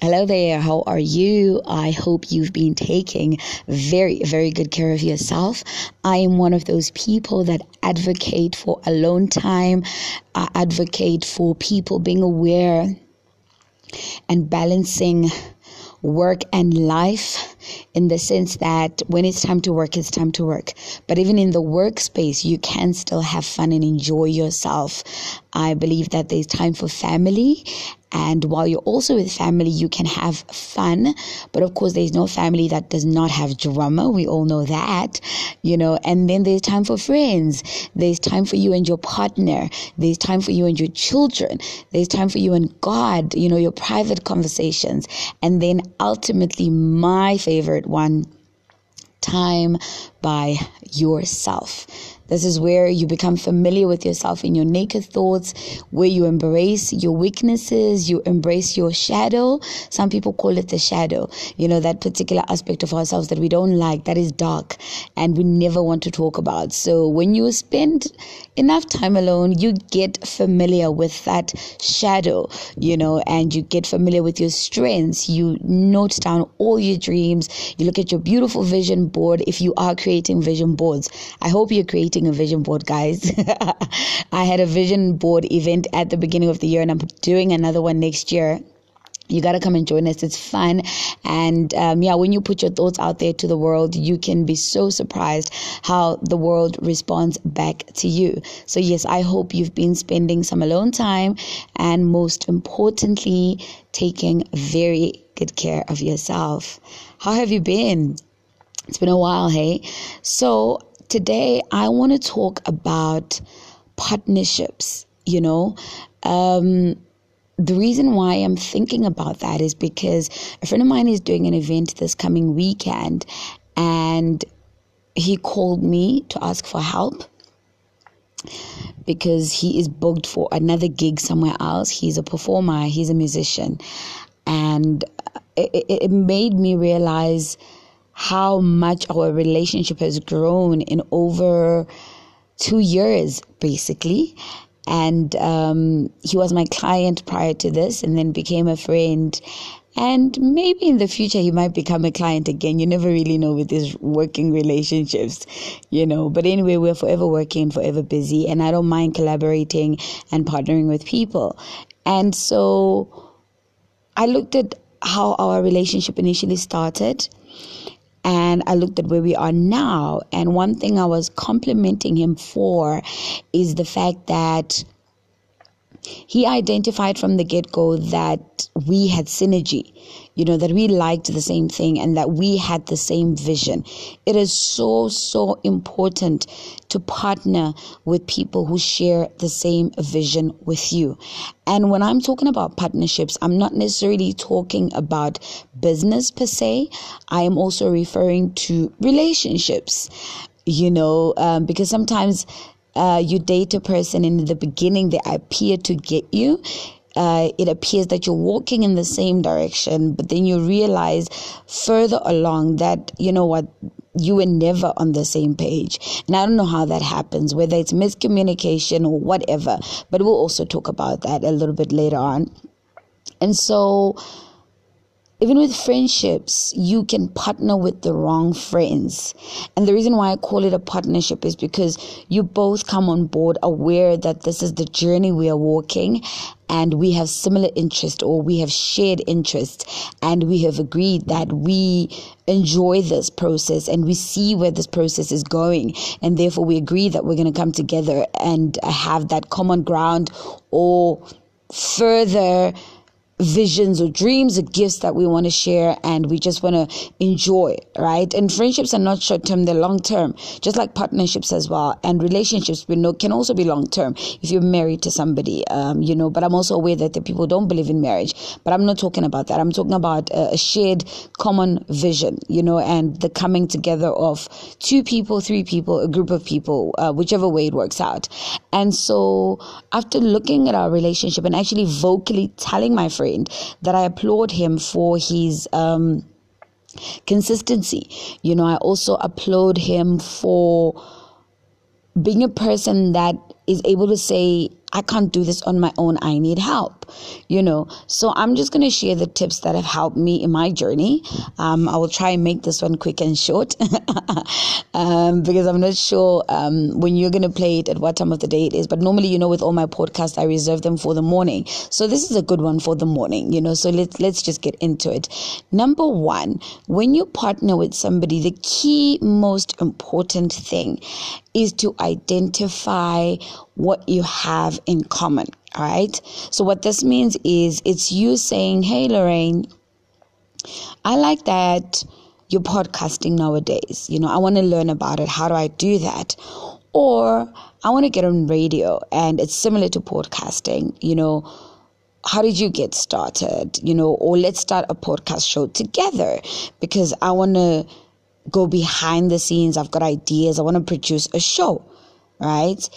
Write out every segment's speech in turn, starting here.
Hello there, how are you? I hope you've been taking very, very good care of yourself. I am one of those people that advocate for alone time, I advocate for people being aware and balancing work and life in the sense that when it's time to work, it's time to work. But even in the workspace, you can still have fun and enjoy yourself. I believe that there's time for family and while you're also with family, you can have fun. But of course, there's no family that does not have drama. We all know that, you know. And then there's time for friends. There's time for you and your partner. There's time for you and your children. There's time for you and God, you know, your private conversations. And then ultimately, my favorite one time by yourself. This is where you become familiar with yourself in your naked thoughts, where you embrace your weaknesses, you embrace your shadow. Some people call it the shadow, you know, that particular aspect of ourselves that we don't like, that is dark, and we never want to talk about. So when you spend enough time alone, you get familiar with that shadow, you know, and you get familiar with your strengths. You note down all your dreams. You look at your beautiful vision board if you are creating vision boards. I hope you're creating a vision board, guys. I had a vision board event at the beginning of the year, and I'm doing another one next year you got to come and join us. It's fun. And um, yeah, when you put your thoughts out there to the world, you can be so surprised how the world responds back to you. So, yes, I hope you've been spending some alone time and most importantly, taking very good care of yourself. How have you been? It's been a while, hey? So, today I want to talk about partnerships. You know, um, the reason why I'm thinking about that is because a friend of mine is doing an event this coming weekend, and he called me to ask for help because he is booked for another gig somewhere else. He's a performer, he's a musician, and it, it made me realize how much our relationship has grown in over two years, basically. And um, he was my client prior to this and then became a friend. And maybe in the future he might become a client again. You never really know with these working relationships, you know. But anyway, we're forever working, forever busy, and I don't mind collaborating and partnering with people. And so I looked at how our relationship initially started and I looked at where we are now. And one thing I was complimenting him for is the fact that he identified from the get go that we had synergy, you know, that we liked the same thing and that we had the same vision. It is so, so important to partner with people who share the same vision with you. And when I'm talking about partnerships, I'm not necessarily talking about business per se, I am also referring to relationships, you know, um, because sometimes uh, you date a person and in the beginning they appear to get you. Uh, it appears that you're walking in the same direction, but then you realize further along that, you know what, you were never on the same page. And I don't know how that happens, whether it's miscommunication or whatever, but we'll also talk about that a little bit later on. And so, even with friendships, you can partner with the wrong friends. And the reason why I call it a partnership is because you both come on board aware that this is the journey we are walking and we have similar interest or we have shared interest and we have agreed that we enjoy this process and we see where this process is going and therefore we agree that we're going to come together and have that common ground or further visions or dreams or gifts that we want to share and we just want to enjoy, right? And friendships are not short term, they're long term, just like partnerships as well. And relationships we know can also be long term if you're married to somebody, um, you know. But I'm also aware that the people don't believe in marriage. But I'm not talking about that. I'm talking about a, shared common vision, you know, and the coming together of two people, three people, a group of people, uh, whichever way it works out. And so after looking at our relationship and actually vocally telling my friend, friend that I applaud him for his um, consistency. You know, I also applaud him for being a person that is able to say, I can't do this on my own. I need help, you know. So I'm just going to share the tips that have helped me in my journey. Um, I will try and make this one quick and short um, because I'm not sure um, when you're going to play it at what time of the day it is. But normally, you know, with all my podcasts, I reserve them for the morning. So this is a good one for the morning, you know. So let's let's just get into it. Number one, when you partner with somebody, the key most important thing is to identify what you have in common. All right. So what this means is it's you saying, Hey, Lorraine, I like that you're podcasting nowadays. You know, I want to learn about it. How do I do that? Or I want to get on radio and it's similar to podcasting, you know, how did you get started? You know, or let's start a podcast show together because I want to go behind the scenes. I've got ideas. I want to produce a show, right?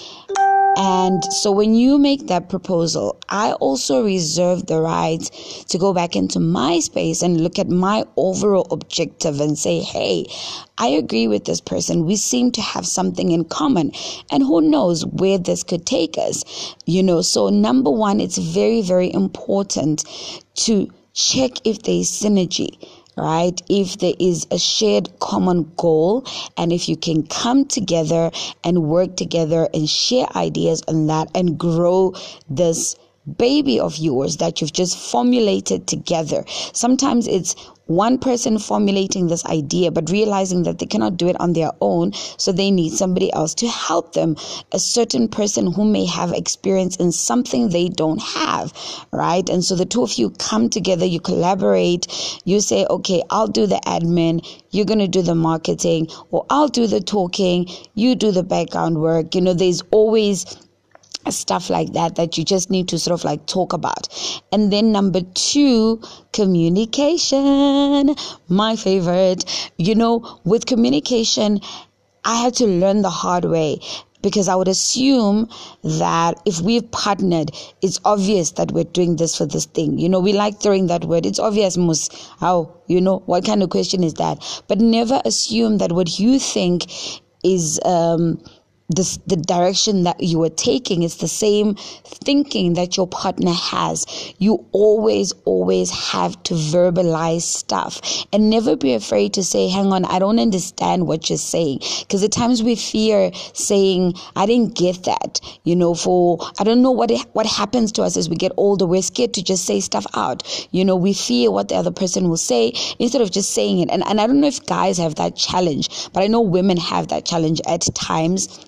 And so when you make that proposal, I also reserve the right to go back into my space and look at my overall objective and say, hey, I agree with this person. We seem to have something in common. And who knows where this could take us? You know, so number one, it's very, very important to check if there is synergy right? If there is a shared common goal and if you can come together and work together and share ideas on that and grow this baby of yours that you've just formulated together. Sometimes it's one person formulating this idea, but realizing that they cannot do it on their own, so they need somebody else to help them. A certain person who may have experience in something they don't have, right? And so the two of you come together, you collaborate, you say, okay, I'll do the admin, you're going to do the marketing, or I'll do the talking, you do the background work. You know, there's always stuff like that that you just need to sort of like talk about. And then number two, communication. My favorite. You know, with communication, I had to learn the hard way because I would assume that if we've partnered, it's obvious that we're doing this for this thing. You know, we like throwing that word. It's obvious, mus. How, you know, what kind of question is that? But never assume that what you think is, um, the, the direction that you are taking is the same thinking that your partner has. You always, always have to verbalize stuff and never be afraid to say, hang on, I don't understand what you're saying. Because at times we fear saying, I didn't get that. You know, for, I don't know what, it, what happens to us as we get older. We're scared to just say stuff out. You know, we fear what the other person will say instead of just saying it. And, and I don't know if guys have that challenge, but I know women have that challenge at times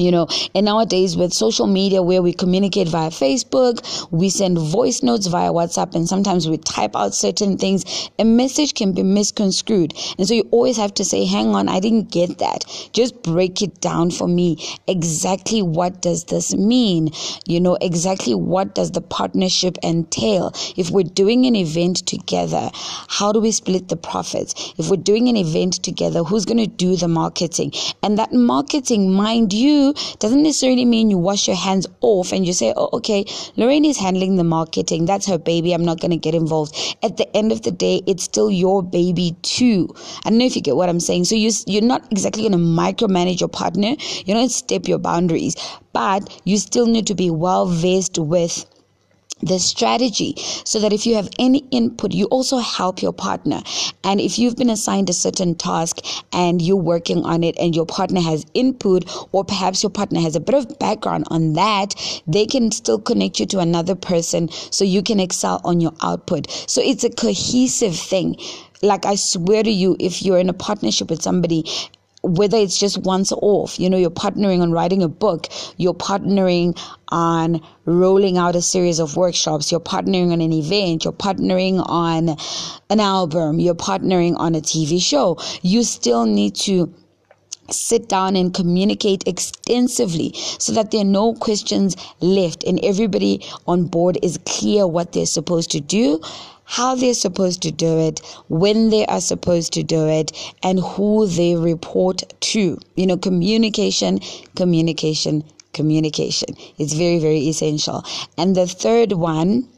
you know. And nowadays with social media where we communicate via facebook we send voice notes via whatsapp and sometimes we type out certain things a message can be misconstrued. And so you always have to say hang on i didn't get that. Just break it down for me. Exactly what does this mean? You know exactly what does the partnership entail? If we're doing an event together how do we split the profits? If we're doing an event together who's going to do the marketing? And that marketing mind you doesn't necessarily mean you wash your hands off and you say, oh, okay, Lorraine is handling the marketing. That's her baby. I'm not going to get involved. At the end of the day, it's still your baby too. I don't know if you get what I'm saying. So you, you're not exactly going to micromanage your partner. You don't step your boundaries, but you still need to be well versed with the strategy so that if you have any input, you also help your partner. And if you've been assigned a certain task and you're working on it and your partner has input, or perhaps your partner has a bit of background on that, they can still connect you to another person so you can excel on your output. So it's a cohesive thing like I swear to you, if you're in a partnership with somebody whether it's just once off, you know, you're partnering on writing a book, you're partnering on rolling out a series of workshops, you're partnering on an event, you're partnering on an album, you're partnering on a TV show, you still need to sit down and communicate extensively so that there are no questions left and everybody on board is clear what they're supposed to do how they're supposed to do it, when they are supposed to do it, and who they report to. You know, communication, communication, communication. It's very, very essential. And the third one,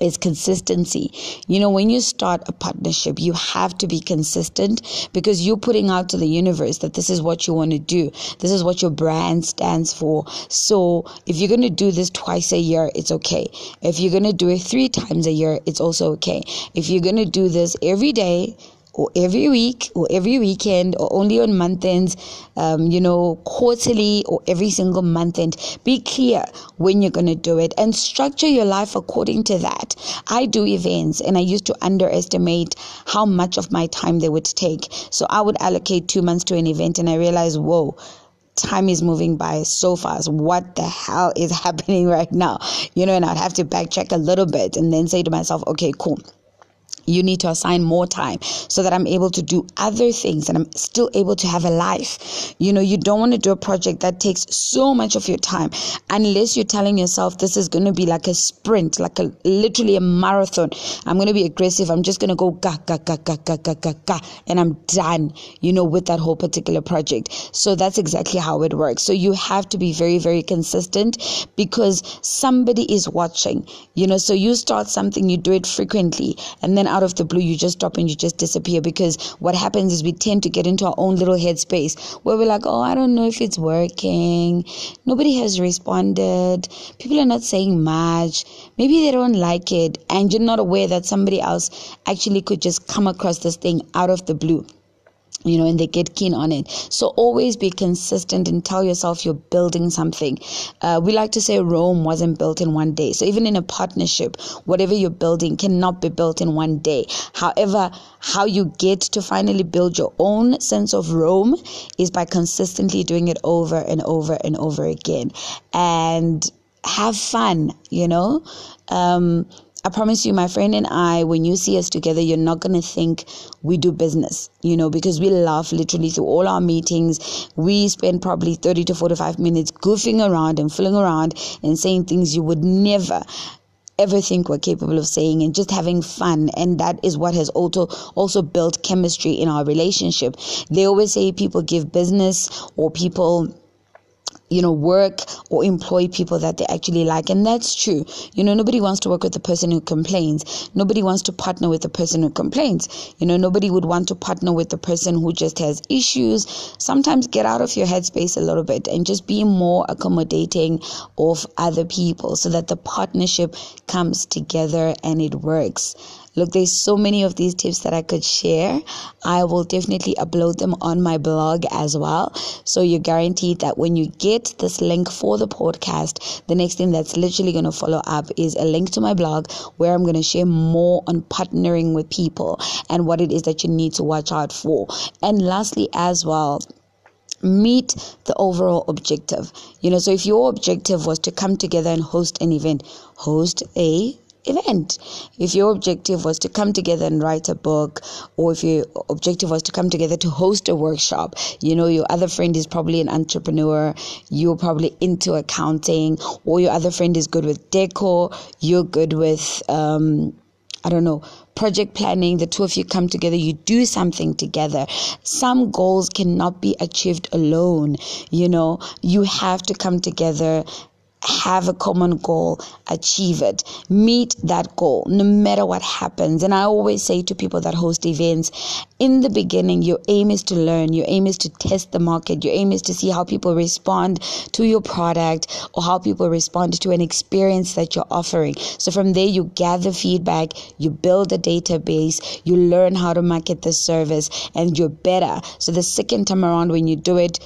is consistency. You know, when you start a partnership, you have to be consistent because you're putting out to the universe that this is what you want to do. This is what your brand stands for. So if you're going to do this twice a year, it's okay. If you're going to do it three times a year, it's also okay. If you're going to do this every day, or every week or every weekend or only on month ends, um, you know, quarterly or every single month end. Be clear when you're going to do it and structure your life according to that. I do events and I used to underestimate how much of my time they would take. So I would allocate two months to an event and I realized, whoa, time is moving by so fast. What the hell is happening right now? You know, and I'd have to backtrack a little bit and then say to myself, okay, cool you need to assign more time so that I'm able to do other things and I'm still able to have a life. You know, you don't want to do a project that takes so much of your time unless you're telling yourself this is going to be like a sprint, like a literally a marathon. I'm going to be aggressive. I'm just going to go ga, ga, ga, ga, ga, ga, ga, ga, and I'm done, you know, with that whole particular project. So that's exactly how it works. So you have to be very, very consistent because somebody is watching, you know, so you start something, you do it frequently, and then out of the blue you just stop and you just disappear because what happens is we tend to get into our own little headspace where we're like, oh, I don't know if it's working. Nobody has responded. People are not saying much. Maybe they don't like it. And you're not aware that somebody else actually could just come across this thing out of the blue you know, and they get keen on it. So always be consistent and tell yourself you're building something. Uh, we like to say Rome wasn't built in one day. So even in a partnership, whatever you're building cannot be built in one day. However, how you get to finally build your own sense of Rome is by consistently doing it over and over and over again. And have fun, you know? Um, I promise you, my friend and I, when you see us together, you're not going to think we do business, you know, because we laugh literally through all our meetings. We spend probably 30 to 45 minutes goofing around and fooling around and saying things you would never ever think we're capable of saying and just having fun and that is what has also also built chemistry in our relationship they always say people give business or people you know, work or employ people that they actually like. And that's true. You know, nobody wants to work with the person who complains. Nobody wants to partner with the person who complains. You know, nobody would want to partner with the person who just has issues. Sometimes get out of your headspace a little bit and just be more accommodating of other people so that the partnership comes together and it works. Look, there's so many of these tips that I could share. I will definitely upload them on my blog as well. So you're guaranteed that when you get this link for the podcast, the next thing that's literally going to follow up is a link to my blog where I'm going to share more on partnering with people and what it is that you need to watch out for. And lastly, as well, meet the overall objective. You know, so if your objective was to come together and host an event, host a event. If your objective was to come together and write a book, or if your objective was to come together to host a workshop, you know, your other friend is probably an entrepreneur, you're probably into accounting, or your other friend is good with decor, you're good with, um, I don't know, project planning, the two of you come together, you do something together. Some goals cannot be achieved alone. You know, you have to come together have a common goal, achieve it, meet that goal, no matter what happens. And I always say to people that host events, in the beginning, your aim is to learn, your aim is to test the market, your aim is to see how people respond to your product or how people respond to an experience that you're offering. So from there, you gather feedback, you build a database, you learn how to market the service, and you're better. So the second time around, when you do it,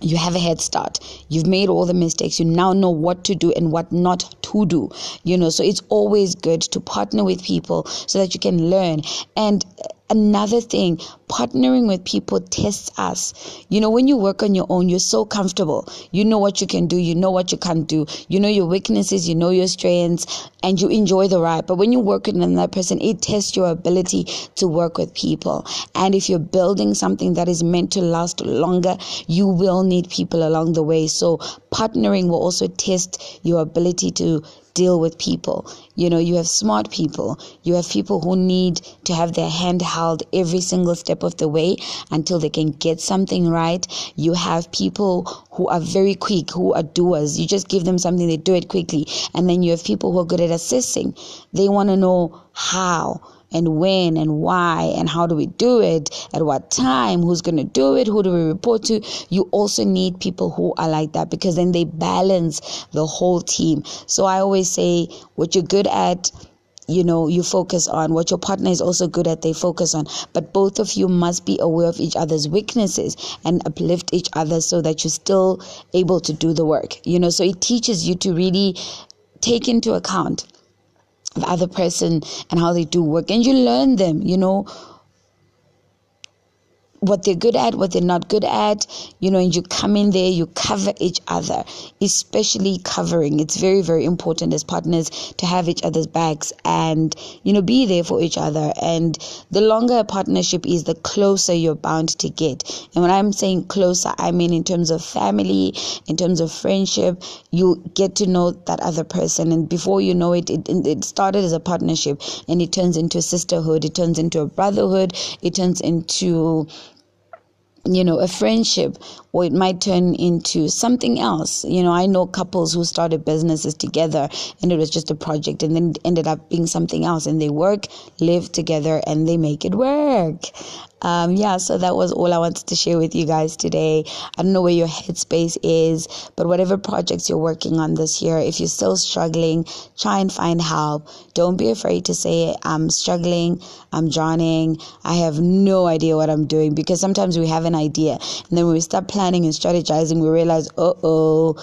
you have a head start. You've made all the mistakes. You now know what to do and what not to do. You know, so it's always good to partner with people so that you can learn. And another thing, partnering with people tests us. You know, when you work on your own, you're so comfortable. You know what you can do, you know what you can't do, you know your weaknesses, you know your strengths, and you enjoy the ride. But when you work with another person, it tests your ability to work with people. And if you're building something that is meant to last longer, you will need people along the way. So partnering will also test your ability to deal with people. You know, you have smart people. You have people who need to have their hand held every single step of the way until they can get something right. You have people who are very quick, who are doers. You just give them something, they do it quickly. And then you have people who are good at assessing. They want to know how and when and why and how do we do it at what time who's going to do it who do we report to. You also need people who are like that because then they balance the whole team. So i always say what you're good at you know you focus on. What your partner is also good at they focus on. But both of you must be aware of each other's weaknesses and uplift each other so that you're still able to do the work you know. So it teaches you to really take into account the other person and how they do work. And you learn them you know what they're good at, what they're not good at, you know, and you come in there, you cover each other, especially covering. It's very, very important as partners to have each other's backs and, you know, be there for each other. And the longer a partnership is, the closer you're bound to get. And when I'm saying closer, I mean in terms of family, in terms of friendship, you get to know that other person. And before you know it, it, it started as a partnership and it turns into a sisterhood, it turns into a brotherhood, it turns into you know, a friendship, or it might turn into something else. You know, I know couples who started businesses together and it was just a project and then ended up being something else and they work, live together, and they make it work um, yeah, so that was all I wanted to share with you guys today. I don't know where your headspace is, but whatever projects you're working on this year, if you're still struggling, try and find help. Don't be afraid to say, I'm struggling, I'm drowning, I have no idea what I'm doing because sometimes we have an idea and then when we start planning and strategizing, we realize, uh oh,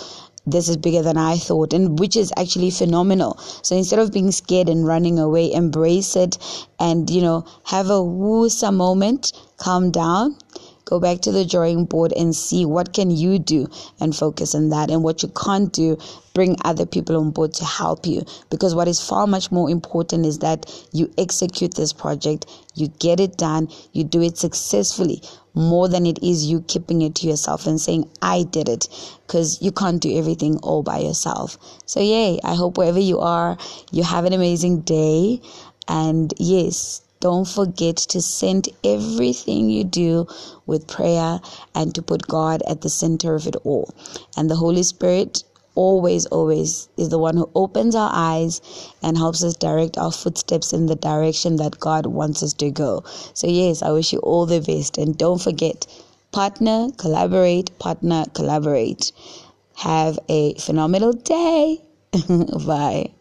this is bigger than I thought, and which is actually phenomenal. So instead of being scared and running away, embrace it and, you know, have a woosa moment, calm down, go back to the drawing board and see what can you do and focus on that. And what you can't do bring other people on board to help you. Because what is far much more important is that you execute this project you get it done you do it successfully more than it is you keeping it to yourself and saying, I did it, because you can't do everything all by yourself. So, yay, I hope wherever you are, you have an amazing day. And yes, don't forget to send everything you do with prayer and to put God at the center of it all. And the Holy Spirit always, always is the one who opens our eyes and helps us direct our footsteps in the direction that God wants us to go. So, yes, I wish you all the best. And don't forget partner, collaborate, partner, collaborate. Have a phenomenal day. Bye.